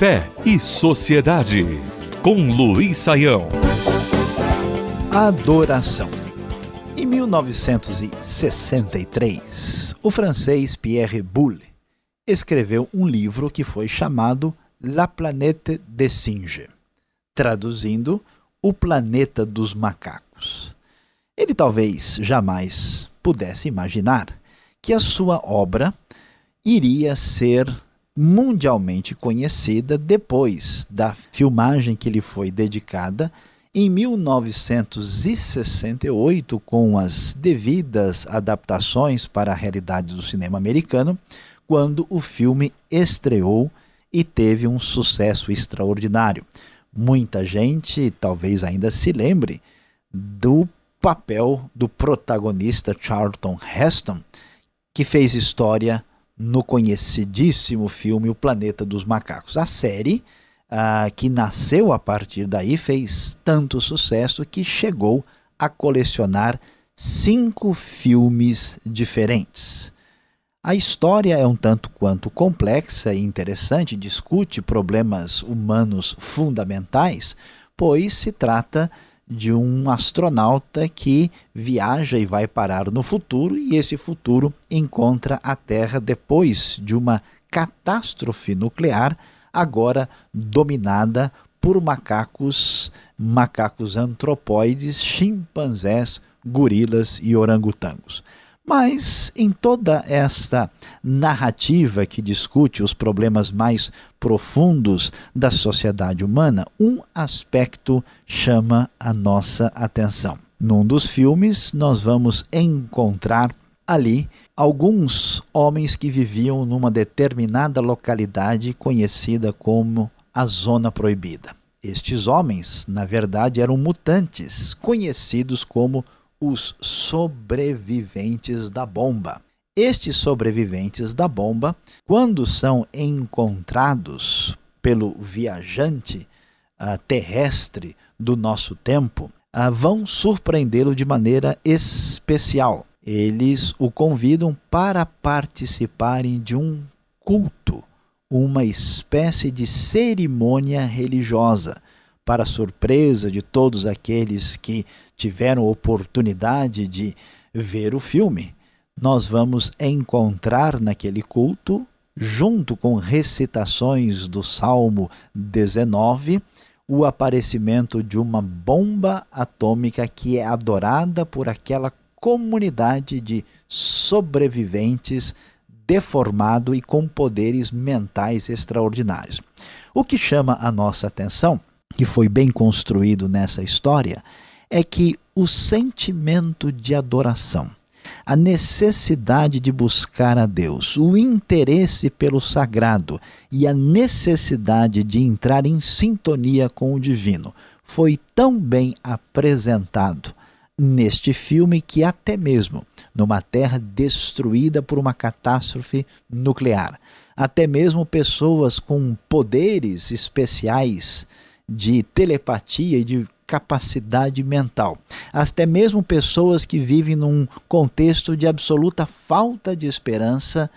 Fé e Sociedade, com Luiz Saião. Adoração. Em 1963, o francês Pierre Boulle escreveu um livro que foi chamado La Planète des Singes, traduzindo O Planeta dos Macacos. Ele talvez jamais pudesse imaginar que a sua obra iria ser mundialmente conhecida depois da filmagem que lhe foi dedicada em 1968, com as devidas adaptações para a realidade do cinema americano, quando o filme estreou e teve um sucesso extraordinário. Muita gente talvez ainda se lembre do papel do protagonista Charlton Heston, que fez história no conhecidíssimo filme O Planeta dos Macacos. A série, uh, que nasceu a partir daí, fez tanto sucesso que chegou a colecionar cinco filmes diferentes. A história é um tanto quanto complexa e interessante, discute problemas humanos fundamentais, pois se trata de um astronauta que viaja e vai parar no futuro, e esse futuro encontra a Terra depois de uma catástrofe nuclear, agora dominada por macacos, macacos antropóides, chimpanzés, gorilas e orangotangos. Mas em toda esta narrativa que discute os problemas mais profundos da sociedade humana, um aspecto chama a nossa atenção. Num dos filmes, nós vamos encontrar ali alguns homens que viviam numa determinada localidade conhecida como a Zona Proibida. Estes homens, na verdade, eram mutantes, conhecidos como os sobreviventes da bomba. Estes sobreviventes da bomba, quando são encontrados pelo viajante uh, terrestre do nosso tempo, uh, vão surpreendê-lo de maneira especial. Eles o convidam para participarem de um culto, uma espécie de cerimônia religiosa para surpresa de todos aqueles que tiveram oportunidade de ver o filme, nós vamos encontrar naquele culto, junto com recitações do Salmo 19, o aparecimento de uma bomba atômica que é adorada por aquela comunidade de sobreviventes deformado e com poderes mentais extraordinários. O que chama a nossa atenção que foi bem construído nessa história é que o sentimento de adoração, a necessidade de buscar a Deus, o interesse pelo sagrado e a necessidade de entrar em sintonia com o divino foi tão bem apresentado neste filme que até mesmo numa terra destruída por uma catástrofe nuclear, até mesmo pessoas com poderes especiais de telepatia e de capacidade mental. Até mesmo pessoas que vivem num contexto de absoluta falta de esperança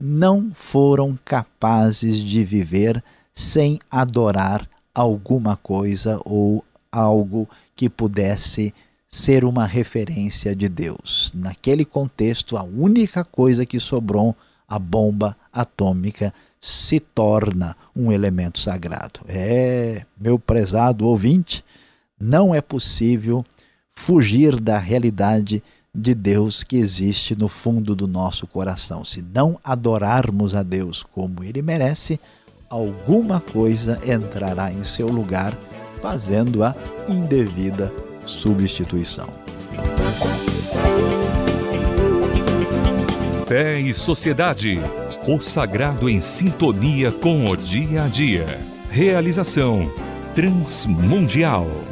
não foram capazes de viver sem adorar alguma coisa ou algo que pudesse ser uma referência de Deus. Naquele contexto, a única coisa que sobrou, a bomba atômica, se torna um elemento sagrado. É, meu prezado ouvinte, não é possível fugir da realidade de Deus que existe no fundo do nosso coração. Se não adorarmos a Deus como ele merece, alguma coisa entrará em seu lugar, fazendo a indevida substituição. Fé e Sociedade o sagrado em sintonia com o dia a dia. Realização Transmundial.